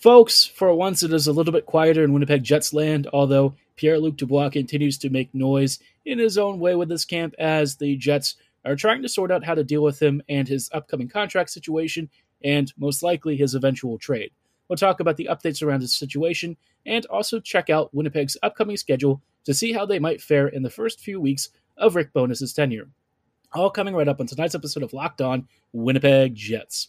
Folks, for once it is a little bit quieter in Winnipeg Jets land, although Pierre Luc Dubois continues to make noise in his own way with this camp as the Jets are trying to sort out how to deal with him and his upcoming contract situation and most likely his eventual trade. We'll talk about the updates around his situation and also check out Winnipeg's upcoming schedule to see how they might fare in the first few weeks of Rick Bowness's tenure. All coming right up on tonight's episode of Locked On Winnipeg Jets.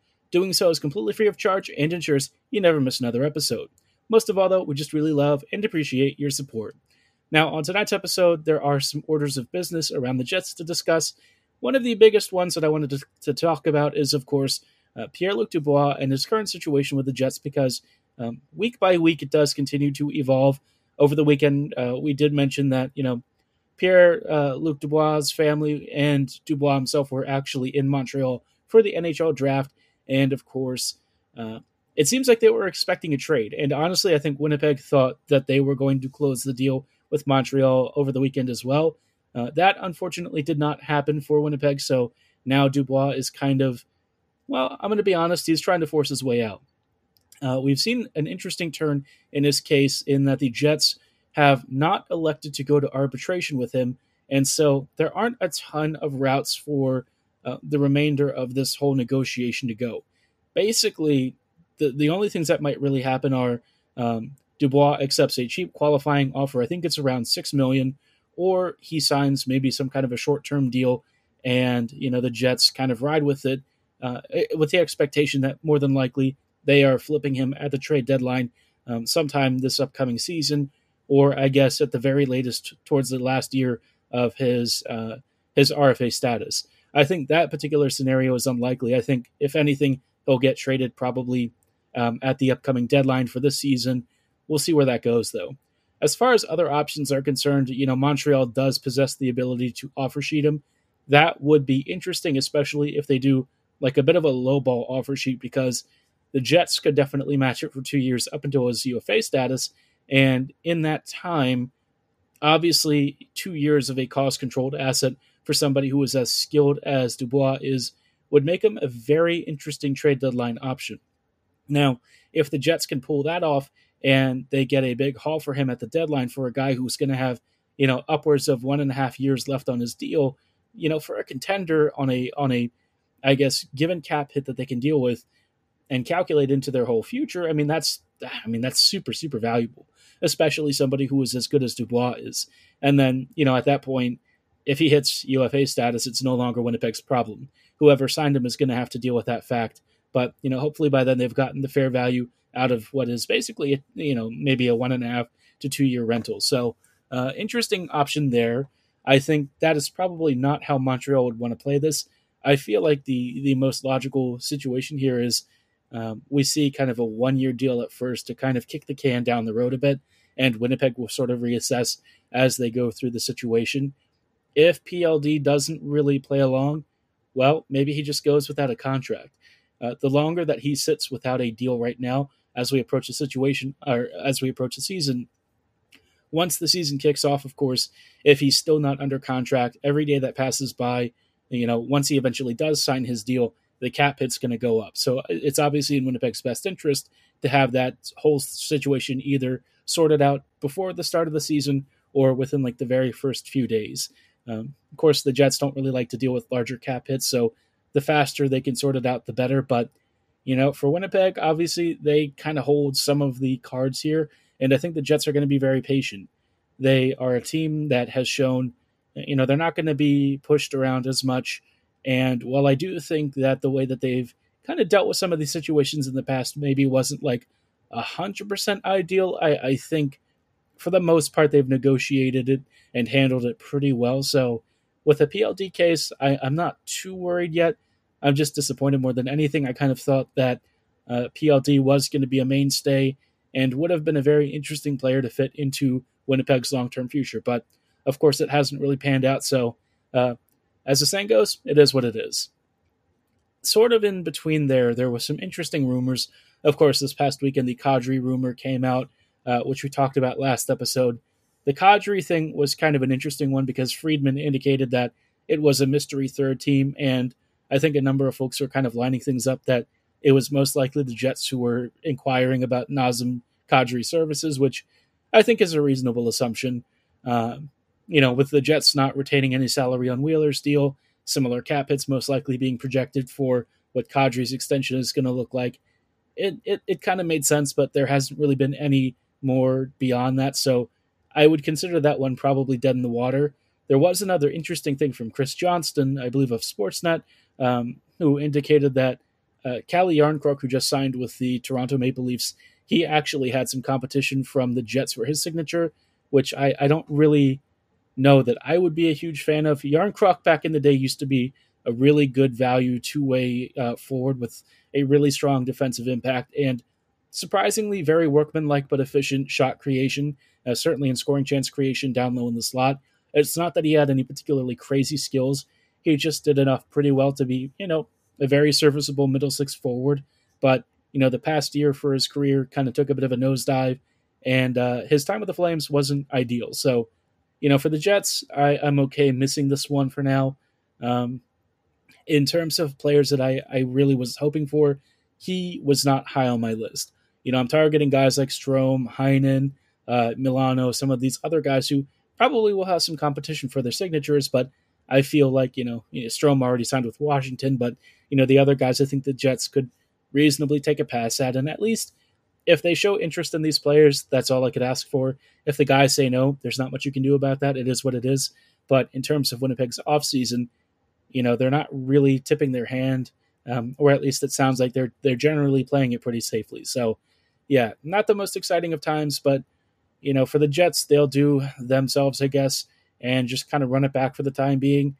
Doing so is completely free of charge and ensures you never miss another episode. Most of all, though, we just really love and appreciate your support. Now, on tonight's episode, there are some orders of business around the Jets to discuss. One of the biggest ones that I wanted to, to talk about is, of course, uh, Pierre Luc Dubois and his current situation with the Jets because um, week by week it does continue to evolve. Over the weekend, uh, we did mention that, you know, Pierre uh, Luc Dubois' family and Dubois himself were actually in Montreal for the NHL draft and of course, uh, it seems like they were expecting a trade. And honestly, I think Winnipeg thought that they were going to close the deal with Montreal over the weekend as well. Uh, that unfortunately did not happen for Winnipeg. So now Dubois is kind of, well, I'm going to be honest, he's trying to force his way out. Uh, we've seen an interesting turn in his case in that the Jets have not elected to go to arbitration with him. And so there aren't a ton of routes for uh, the remainder of this whole negotiation to go. Basically, the the only things that might really happen are um, Dubois accepts a cheap qualifying offer. I think it's around six million, or he signs maybe some kind of a short term deal, and you know the Jets kind of ride with it, uh, with the expectation that more than likely they are flipping him at the trade deadline um, sometime this upcoming season, or I guess at the very latest towards the last year of his uh, his RFA status. I think that particular scenario is unlikely. I think, if anything, he'll get traded probably um, at the upcoming deadline for this season. We'll see where that goes, though. As far as other options are concerned, you know, Montreal does possess the ability to offer sheet him. That would be interesting, especially if they do like a bit of a low ball offer sheet, because the Jets could definitely match it for two years up until his UFA status. And in that time, obviously, two years of a cost controlled asset for somebody who is as skilled as Dubois is would make him a very interesting trade deadline option. Now, if the Jets can pull that off and they get a big haul for him at the deadline for a guy who's going to have, you know, upwards of one and a half years left on his deal, you know, for a contender on a on a, I guess, given cap hit that they can deal with and calculate into their whole future, I mean that's I mean that's super super valuable, especially somebody who is as good as Dubois is. And then you know at that point if he hits UFA status, it's no longer Winnipeg's problem. Whoever signed him is going to have to deal with that fact. But you know, hopefully by then they've gotten the fair value out of what is basically you know maybe a one and a half to two year rental. So uh, interesting option there. I think that is probably not how Montreal would want to play this. I feel like the the most logical situation here is um, we see kind of a one year deal at first to kind of kick the can down the road a bit, and Winnipeg will sort of reassess as they go through the situation. If PLD doesn't really play along, well, maybe he just goes without a contract. Uh, the longer that he sits without a deal right now, as we approach the situation or as we approach the season, once the season kicks off, of course, if he's still not under contract, every day that passes by, you know, once he eventually does sign his deal, the cap hit's going to go up. So uh, it's obviously in Winnipeg's best interest to have that whole situation either sorted out before the start of the season or within like the very first few days. Um, of course, the Jets don't really like to deal with larger cap hits, so the faster they can sort it out, the better. But you know, for Winnipeg, obviously they kind of hold some of the cards here, And I think the Jets are going to be very patient. They are a team that has shown, you know, they're not going to be pushed around as much. And while I do think that the way that they've kind of dealt with some of these situations in the past maybe wasn't like a hundred percent ideal, I, I think for the most part they've negotiated it and handled it pretty well. So with a PLD case, I, I'm not too worried yet. I'm just disappointed more than anything. I kind of thought that uh, PLD was going to be a mainstay and would have been a very interesting player to fit into Winnipeg's long term future. But of course, it hasn't really panned out. So, uh, as the saying goes, it is what it is. Sort of in between there, there was some interesting rumors. Of course, this past weekend, the Kadri rumor came out, uh, which we talked about last episode. The Kadri thing was kind of an interesting one because Friedman indicated that it was a mystery third team, and I think a number of folks were kind of lining things up that it was most likely the Jets who were inquiring about Nazem Kadri services, which I think is a reasonable assumption. Uh, you know, with the Jets not retaining any salary on Wheeler's deal, similar cap hits most likely being projected for what Kadri's extension is going to look like. It it, it kind of made sense, but there hasn't really been any more beyond that. So I would consider that one probably dead in the water. There was another interesting thing from Chris Johnston, I believe of Sportsnet, um, who indicated that uh, Calle Jarnkrok, who just signed with the Toronto Maple Leafs, he actually had some competition from the Jets for his signature, which I, I don't really know that I would be a huge fan of. Jarnkrok back in the day used to be a really good value two way uh, forward with a really strong defensive impact and surprisingly very workmanlike but efficient shot creation, uh, certainly in scoring chance creation down low in the slot. It's not that he had any particularly crazy skills. He just did enough pretty well to be, you know, a very serviceable middle six forward. But, you know, the past year for his career kind of took a bit of a nosedive, and uh, his time with the Flames wasn't ideal. So, you know, for the Jets, I, I'm okay missing this one for now. Um, in terms of players that I, I really was hoping for, he was not high on my list. You know, I'm targeting guys like Strome, Heinen, uh, Milano, some of these other guys who probably will have some competition for their signatures, but I feel like, you know, you know Strome already signed with Washington, but, you know, the other guys I think the Jets could reasonably take a pass at. And at least if they show interest in these players, that's all I could ask for. If the guys say no, there's not much you can do about that. It is what it is. But in terms of Winnipeg's offseason, you know, they're not really tipping their hand, um, or at least it sounds like they're they're generally playing it pretty safely. So, yeah, not the most exciting of times, but you know, for the Jets, they'll do themselves, I guess, and just kind of run it back for the time being.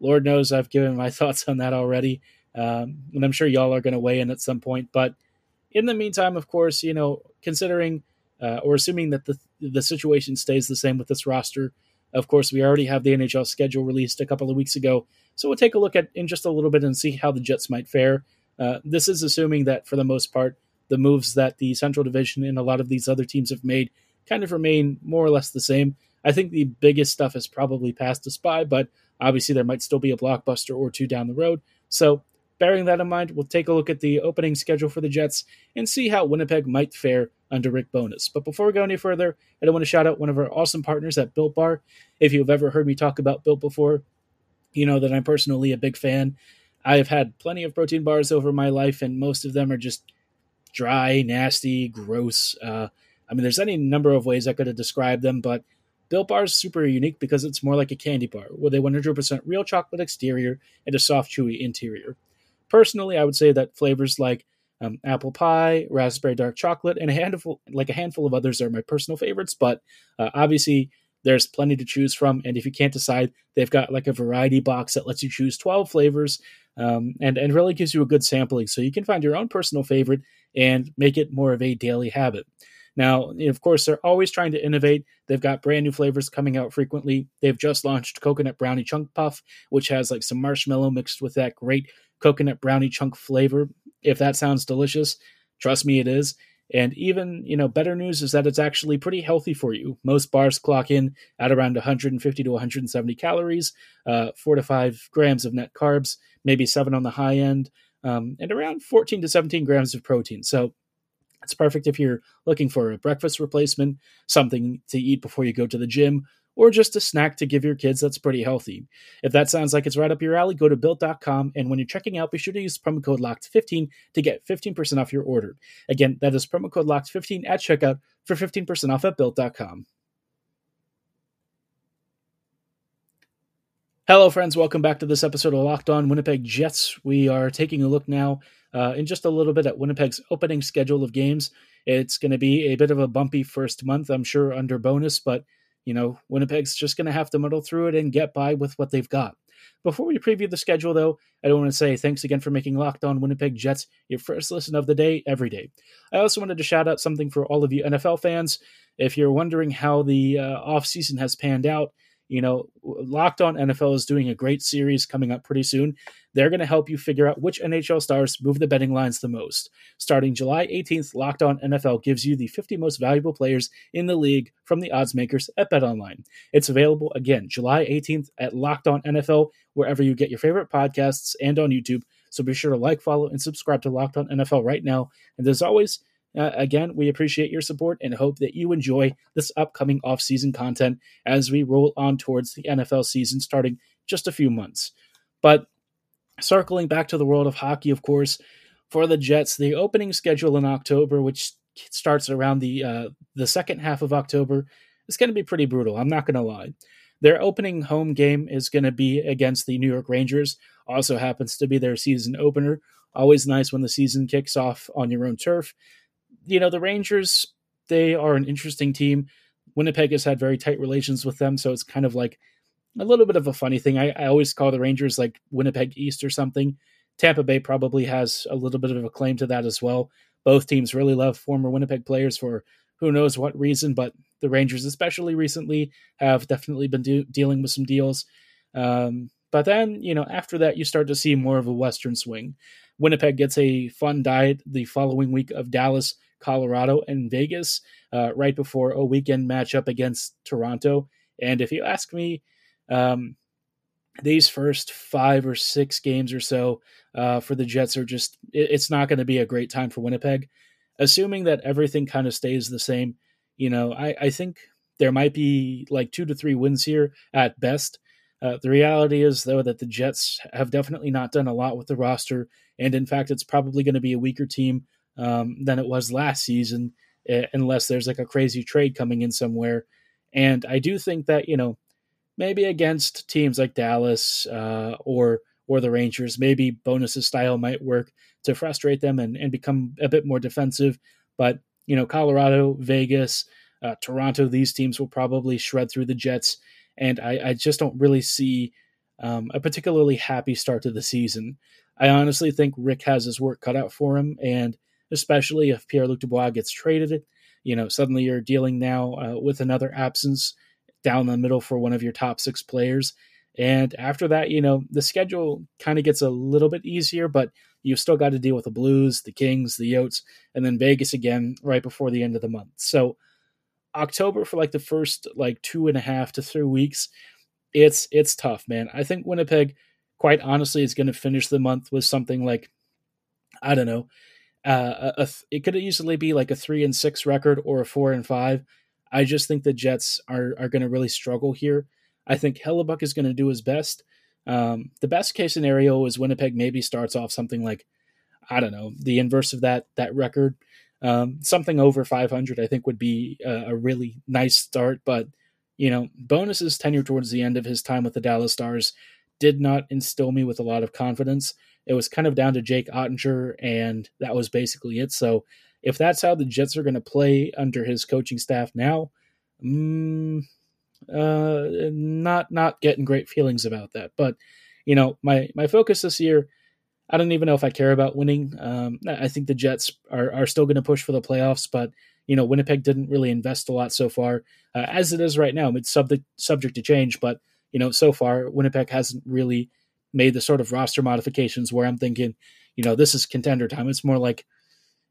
Lord knows I've given my thoughts on that already, um, and I'm sure y'all are going to weigh in at some point. But in the meantime, of course, you know, considering uh, or assuming that the the situation stays the same with this roster, of course, we already have the NHL schedule released a couple of weeks ago, so we'll take a look at in just a little bit and see how the Jets might fare. Uh, this is assuming that for the most part, the moves that the Central Division and a lot of these other teams have made kind of remain more or less the same. I think the biggest stuff has probably passed us by, but obviously there might still be a blockbuster or two down the road. So, bearing that in mind, we'll take a look at the opening schedule for the Jets and see how Winnipeg might fare under Rick Bowness. But before we go any further, I do want to shout out one of our awesome partners at Built Bar. If you've ever heard me talk about Built before, you know that I'm personally a big fan. I have had plenty of protein bars over my life, and most of them are just dry, nasty, gross. Uh, I mean, there's any number of ways I could have described them, but Built Bar is super unique because it's more like a candy bar with a 100% real chocolate exterior and a soft, chewy interior. Personally, I would say that flavors like um, apple pie, raspberry dark chocolate, and a handful, like a handful of others, are my personal favorites. But uh, obviously, there's plenty to choose from, and if you can't decide, they've got like a variety box that lets you choose 12 flavors, um, and and really gives you a good sampling, so you can find your own personal favorite and make it more of a daily habit. Now, of course, they're always trying to innovate. They've got brand new flavors coming out frequently. They've just launched coconut brownie chunk puff, which has like some marshmallow mixed with that great coconut brownie chunk flavor. If that sounds delicious, trust me, it is. And even, you know, better news is that it's actually pretty healthy for you. Most bars clock in at around 150 to 170 calories, uh, four to five grams of net carbs, maybe seven on the high end, um, and around 14 to 17 grams of protein. So it's perfect if you're looking for a breakfast replacement, something to eat before you go to the gym, or just a snack to give your kids that's pretty healthy. If that sounds like it's right up your alley, go to built.com and when you're checking out, be sure to use promo code LOCKED15 to get 15% off your order. Again, that is promo code LOCKED15 at checkout for 15% off at built.com. Hello, friends. Welcome back to this episode of Locked On Winnipeg Jets. We are taking a look now uh, in just a little bit at Winnipeg's opening schedule of games. It's going to be a bit of a bumpy first month, I'm sure, under Bowness, but you know, Winnipeg's just going to have to muddle through it and get by with what they've got. Before we preview the schedule, though, I do want to say thanks again for making Locked On Winnipeg Jets your first listen of the day every day. I also wanted to shout out something for all of you NFL fans. If you're wondering how the uh, offseason has panned out, you know, Locked On NFL is doing a great series coming up pretty soon. They're going to help you figure out which NHL stars move the betting lines the most. Starting July 18th, Locked On NFL gives you the 50 most valuable players in the league from the odds makers at BetOnline. It's available again July 18th at Locked On NFL, wherever you get your favorite podcasts and on YouTube. So be sure to like, follow, and subscribe to Locked On NFL right now. And as always, uh, again, we appreciate your support and hope that you enjoy this upcoming off-season content as we roll on towards the NFL season starting just a few months. But circling back to the world of hockey, of course, for the Jets, the opening schedule in October, which starts around the uh, the second half of October, is going to be pretty brutal. I'm not going to lie. Their opening home game is going to be against the New York Rangers. Also happens to be their season opener. Always nice when the season kicks off on your own turf you know, the Rangers, they are an interesting team. Winnipeg has had very tight relations with them, so it's kind of like a little bit of a funny thing. I, I always call the Rangers like Winnipeg East or something. Tampa Bay probably has a little bit of a claim to that as well. Both teams really love former Winnipeg players for who knows what reason, but the Rangers, especially recently, have definitely been de- dealing with some deals. Um, but then, you know, after that, you start to see more of a Western swing. Winnipeg gets a fun diet the following week of Dallas, Colorado, and Vegas uh, right before a weekend matchup against Toronto. And if you ask me, um, these first five or six games or so uh, for the Jets are just, it, it's not going to be a great time for Winnipeg. Assuming that everything kind of stays the same, you know, I, I think there might be like two to three wins here at best. Uh, the reality is, though, that the Jets have definitely not done a lot with the roster, and in fact, it's probably going to be a weaker team um, than it was last season, uh, unless there's like a crazy trade coming in somewhere. And I do think that you know maybe against teams like Dallas uh, or or the Rangers, maybe Bowness's style might work to frustrate them and, and become a bit more defensive. But you know, Colorado, Vegas, uh, Toronto, these teams will probably shred through the Jets, and I, I just don't really see um, a particularly happy start to the season. I honestly think Rick has his work cut out for him, and especially if Pierre Luc Dubois gets traded. You know, suddenly you're dealing now uh, with another absence down the middle for one of your top six players. And after that, you know, the schedule kind of gets a little bit easier, but you've still got to deal with the Blues, the Kings, the Yotes, and then Vegas again right before the end of the month. So October for like the first like two and a half to three weeks, it's it's tough, man. I think Winnipeg, quite honestly, is going to finish the month with something like, I don't know, uh, a, it could easily be like a three and six record or a four and five. I just think the Jets are are going to really struggle here. I think Hellebuyck is going to do his best. Um, the best case scenario is Winnipeg maybe starts off something like I don't know the inverse of that that record. Um, something over 500, I think, would be a, a, really nice start. But you know, Bowness's tenure towards the end of his time with the Dallas Stars did not instill me with a lot of confidence. It was kind of down to Jake Oettinger, and that was basically it. So if that's how the Jets are going to play under his coaching staff now, mm, uh, not not getting great feelings about that. But you know, my my focus this year, I don't even know if I care about winning. Um, I think the Jets are are still going to push for the playoffs, but you know, Winnipeg didn't really invest a lot so far, uh, as it is right now. It's subject subject to change, but you know, so far Winnipeg hasn't really made the sort of roster modifications where I'm thinking, you know, this is contender time. It's more like,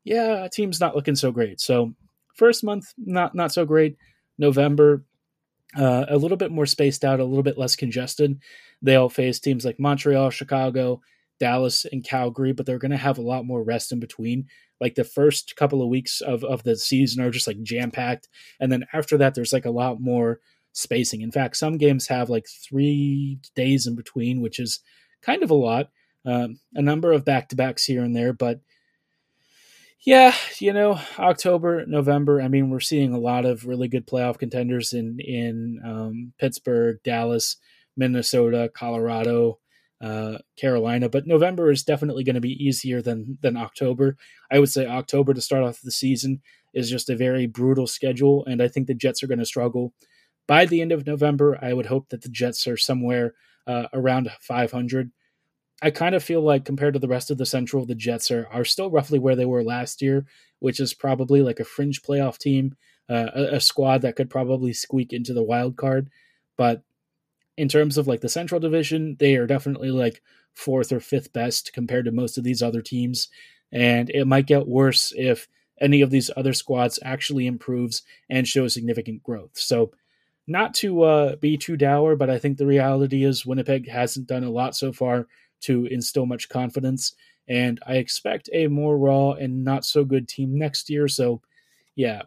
yeah, team's not looking so great. So first month, not not so great. November, uh, a little bit more spaced out, a little bit less congested. They all face teams like Montreal, Chicago, Dallas, and Calgary, but they're going to have a lot more rest in between. Like the first couple of weeks of, of the season are just like jam packed. And then after that, there's like a lot more spacing. In fact, some games have like three days in between, which is kind of a lot. Um, a number of back to backs here and there, but yeah, you know, October, November. I mean, we're seeing a lot of really good playoff contenders in in um, Pittsburgh, Dallas, Minnesota, Colorado, uh, Carolina. But November is definitely going to be easier than than October. I would say October to start off the season is just a very brutal schedule, and I think the Jets are going to struggle. By the end of November, I would hope that the Jets are somewhere uh, around 500. I kind of feel like compared to the rest of the Central, the Jets are are still roughly where they were last year, which is probably like a fringe playoff team, uh, a, a, squad that could probably squeak into the wild card. But in terms of like the Central Division, they are definitely like fourth or fifth best compared to most of these other teams, and it might get worse if any of these other squads actually improves and shows significant growth. So. Not to uh, be too dour, but I think the reality is Winnipeg hasn't done a lot so far to instill much confidence. And I expect a more raw and not so good team next year. So, yeah,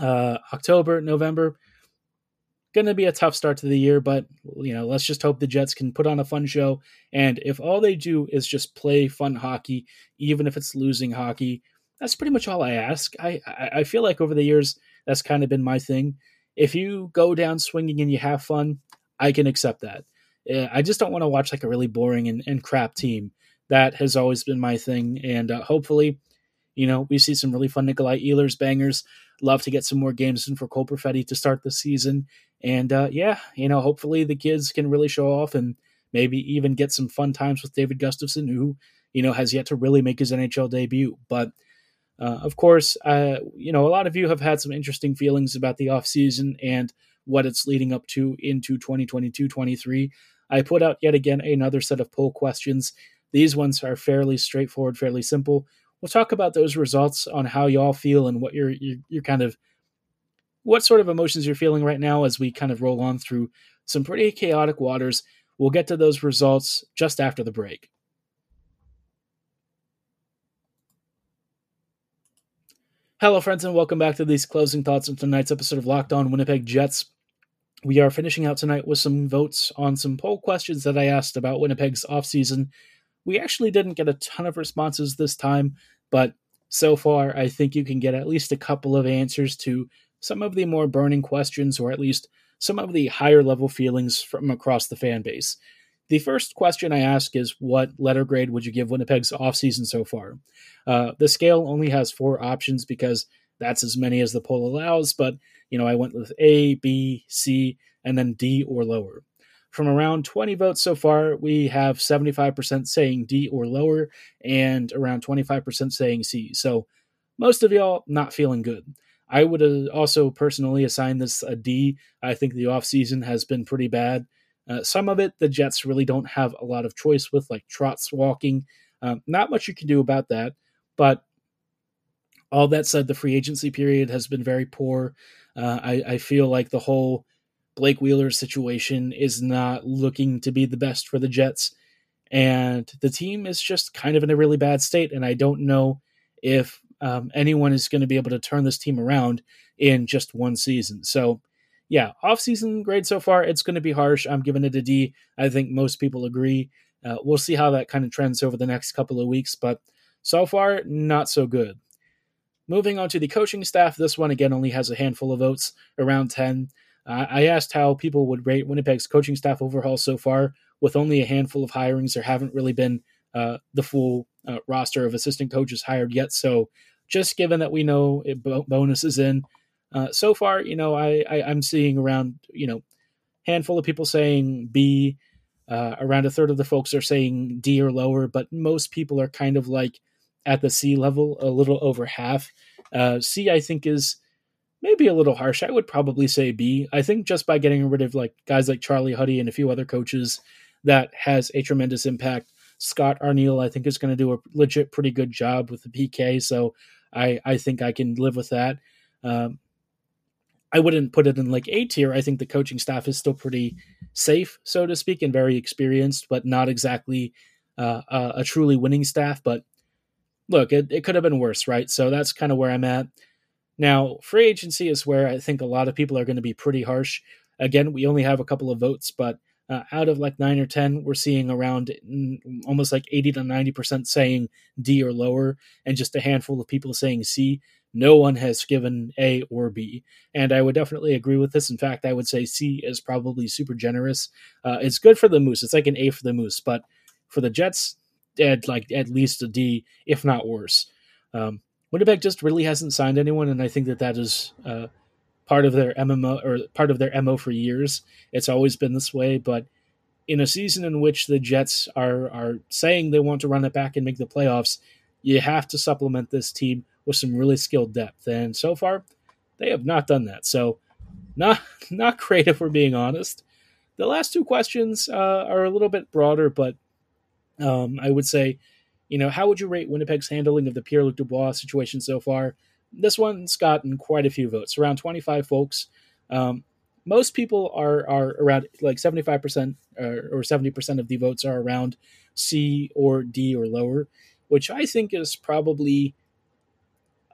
uh, October, November, going to be a tough start to the year, but you know, let's just hope the Jets can put on a fun show. And if all they do is just play fun hockey, even if it's losing hockey, that's pretty much all I ask. I I feel like over the years that's kind of been my thing. If you go down swinging and you have fun, I can accept that. I just don't want to watch like a really boring and, and crap team. That has always been my thing, and uh, hopefully, you know, we see some really fun Nikolai Ehlers bangers. Love to get some more games in for Cole Perfetti to start the season, and uh, yeah, you know, hopefully the kids can really show off and maybe even get some fun times with David Gustafsson, who you know has yet to really make his NHL debut. But uh, of course, uh, you know, a lot of you have had some interesting feelings about the offseason and what it's leading up to into 2022 23. I put out yet again another set of poll questions. These ones are fairly straightforward, fairly simple. We'll talk about those results on how y'all feel and what you're, you're, you're kind of what sort of emotions you're feeling right now as we kind of roll on through some pretty chaotic waters. We'll get to those results just after the break. Hello, friends, and welcome back to these closing thoughts of tonight's episode of Locked On Winnipeg Jets we are finishing out tonight with some votes on some poll questions that I asked about Winnipeg's offseason. We actually didn't get a ton of responses this time, but so far I think you can get at least a couple of answers to some of the more burning questions, or at least some of the higher level feelings from across the fan base. The first question I ask is what letter grade would you give Winnipeg's offseason so far? Uh, the scale only has four options because that's as many as the poll allows, but you know, I went with A, B, C, and then D or lower. From around 20 votes so far, we have 75% saying D or lower and around 25% saying C. So most of y'all not feeling good. I would also personally assign this a D. I think the offseason has been pretty bad. Uh, some of it, the Jets really don't have a lot of choice with, like Trotz walking. Um, not much you can do about that. But all that said, the free agency period has been very poor. Uh, I, I feel like the whole Blake Wheeler situation is not looking to be the best for the Jets. And the team is just kind of in a really bad state. And I don't know if um, anyone is going to be able to turn this team around in just one season. So, yeah, off-season grade so far, it's going to be harsh. I'm giving it a D. I think most people agree. Uh, we'll see how that kind of trends over the next couple of weeks, but so far, not so good. Moving on to the coaching staff, this one again only has a handful of votes, around 10. Uh, I asked how people would rate Winnipeg's coaching staff overhaul so far. With only a handful of hirings, there haven't really been uh, the full uh, roster of assistant coaches hired yet. So, just given that we know it, Bowness is in, uh, so far, you know, I, I am seeing around you know handful of people saying B. Uh, around a third of the folks are saying D or lower, but most people are kind of like at the C level, a little over half. Uh, C, I think, is maybe a little harsh. I would probably say B. I think just by getting rid of like guys like Charlie Huddy and a few other coaches, that has a tremendous impact. Scott Arniel, I think, is going to do a legit pretty good job with the PK. So I, I think I can live with that. Um, I wouldn't put it in like A tier. I think the coaching staff is still pretty safe, so to speak, and very experienced, but not exactly uh, a, a truly winning staff. But look, it, it could have been worse, right? So that's kind of where I'm at. Now, free agency is where I think a lot of people are going to be pretty harsh. Again, we only have a couple of votes, but uh, out of like nine or 10, we're seeing around mm, almost like 80 to 90% saying D or lower, and just a handful of people saying C. No one has given A or B. And I would definitely agree with this. In fact, I would say C is probably super generous. Uh, it's good for the Moose. It's like an A for the Moose, but for the Jets, at like at least a D, if not worse. Um, Winnipeg just really hasn't signed anyone, and I think that that is uh, part of their MMO or part of their MO for years. It's always been this way, but in a season in which the Jets are are saying they want to run it back and make the playoffs, you have to supplement this team with some really skilled depth. And so far, they have not done that. So, not not great if we're being honest. The last two questions uh, are a little bit broader, but um, I would say, you know, how would you rate Winnipeg's handling of the Pierre Luc Dubois situation so far? This one's gotten quite a few votes, around 25 folks. Um, most people are are around like 75% uh, or 70% of the votes are around C or D or lower, which I think is probably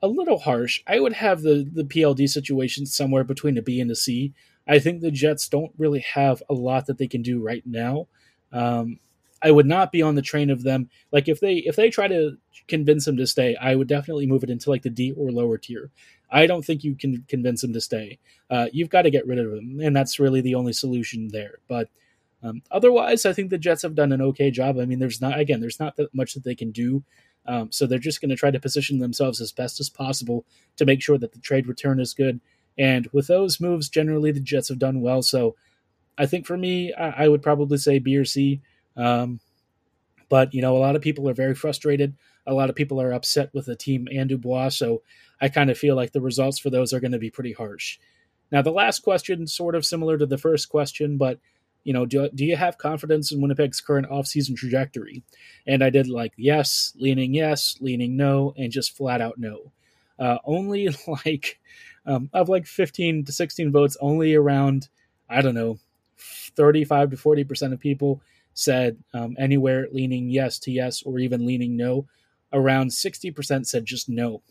a little harsh. I would have the the PLD situation somewhere between a B and a C. I think the Jets don't really have a lot that they can do right now. Um, I would not be on the train of them. Like if they if they try to convince him to stay, I would definitely move it into like the D or lower tier. I don't think you can convince him to stay. Uh, you've got to get rid of him, and that's really the only solution there. But um, otherwise, I think the Jets have done an okay job. I mean, there's not again, there's not that much that they can do. Um, so they're just going to try to position themselves as best as possible to make sure that the trade return is good. And with those moves, generally the Jets have done well. So I think for me, I, I would probably say B or C. Um, but you know, a lot of people are very frustrated. A lot of people are upset with the team and Dubois. So I kind of feel like the results for those are going to be pretty harsh. Now, the last question, sort of similar to the first question, but you know, do, do you have confidence in Winnipeg's current offseason trajectory? And I did like yes, leaning yes, leaning no, and just flat out no. Uh, only like um, of like 15 to 16 votes, only around, I don't know, 35 to 40% of people said um, anywhere leaning yes to yes or even leaning no. Around 60% said just no,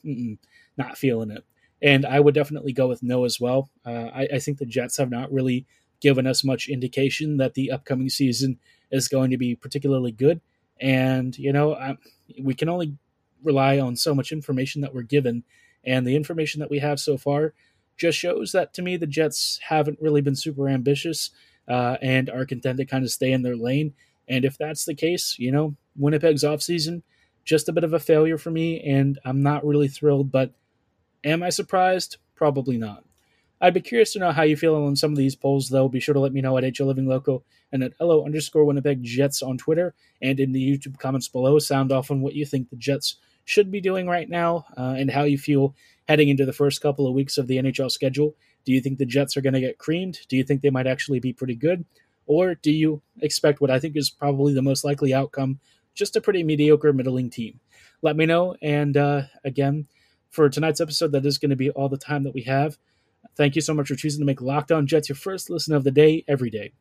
not feeling it. And I would definitely go with no as well. Uh, I, I think the Jets have not really given us much indication that the upcoming season is going to be particularly good. And, you know, I, we can only rely on so much information that we're given. And the information that we have so far just shows that to me, the Jets haven't really been super ambitious uh, and are content to kind of stay in their lane. And if that's the case, you know, Winnipeg's offseason, just a bit of a failure for me. And I'm not really thrilled, but am I surprised? Probably not. I'd be curious to know how you feel on some of these polls, though. Be sure to let me know at HL Living Loco and at LO underscore Winnipeg Jets on Twitter and in the YouTube comments below. Sound off on what you think the Jets should be doing right now uh, and how you feel heading into the first couple of weeks of the NHL schedule. Do you think the Jets are going to get creamed? Do you think they might actually be pretty good? Or do you expect what I think is probably the most likely outcome, just a pretty mediocre, middling team? Let me know. And uh, again, for tonight's episode, that is going to be all the time that we have. Thank you so much for choosing to make Locked On Jets your first listen of the day every day.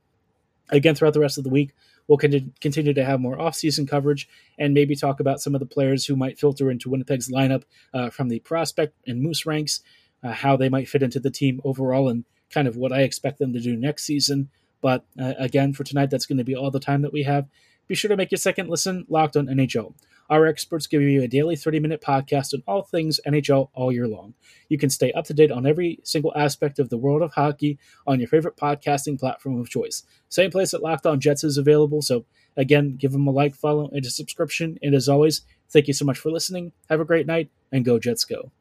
Again, throughout the rest of the week, we'll continue to have more off-season coverage and maybe talk about some of the players who might filter into Winnipeg's lineup uh, from the prospect and Moose ranks, uh, how they might fit into the team overall, and kind of what I expect them to do next season. But uh, again, for tonight, that's going to be all the time that we have. Be sure to make your second listen locked on NHL. Our experts give you a daily 30 minute podcast on all things NHL all year long. You can stay up to date on every single aspect of the world of hockey on your favorite podcasting platform of choice. Same place that Locked On Jets is available. So, again, give them a like, follow, and a subscription. And as always, thank you so much for listening. Have a great night, and go Jets go.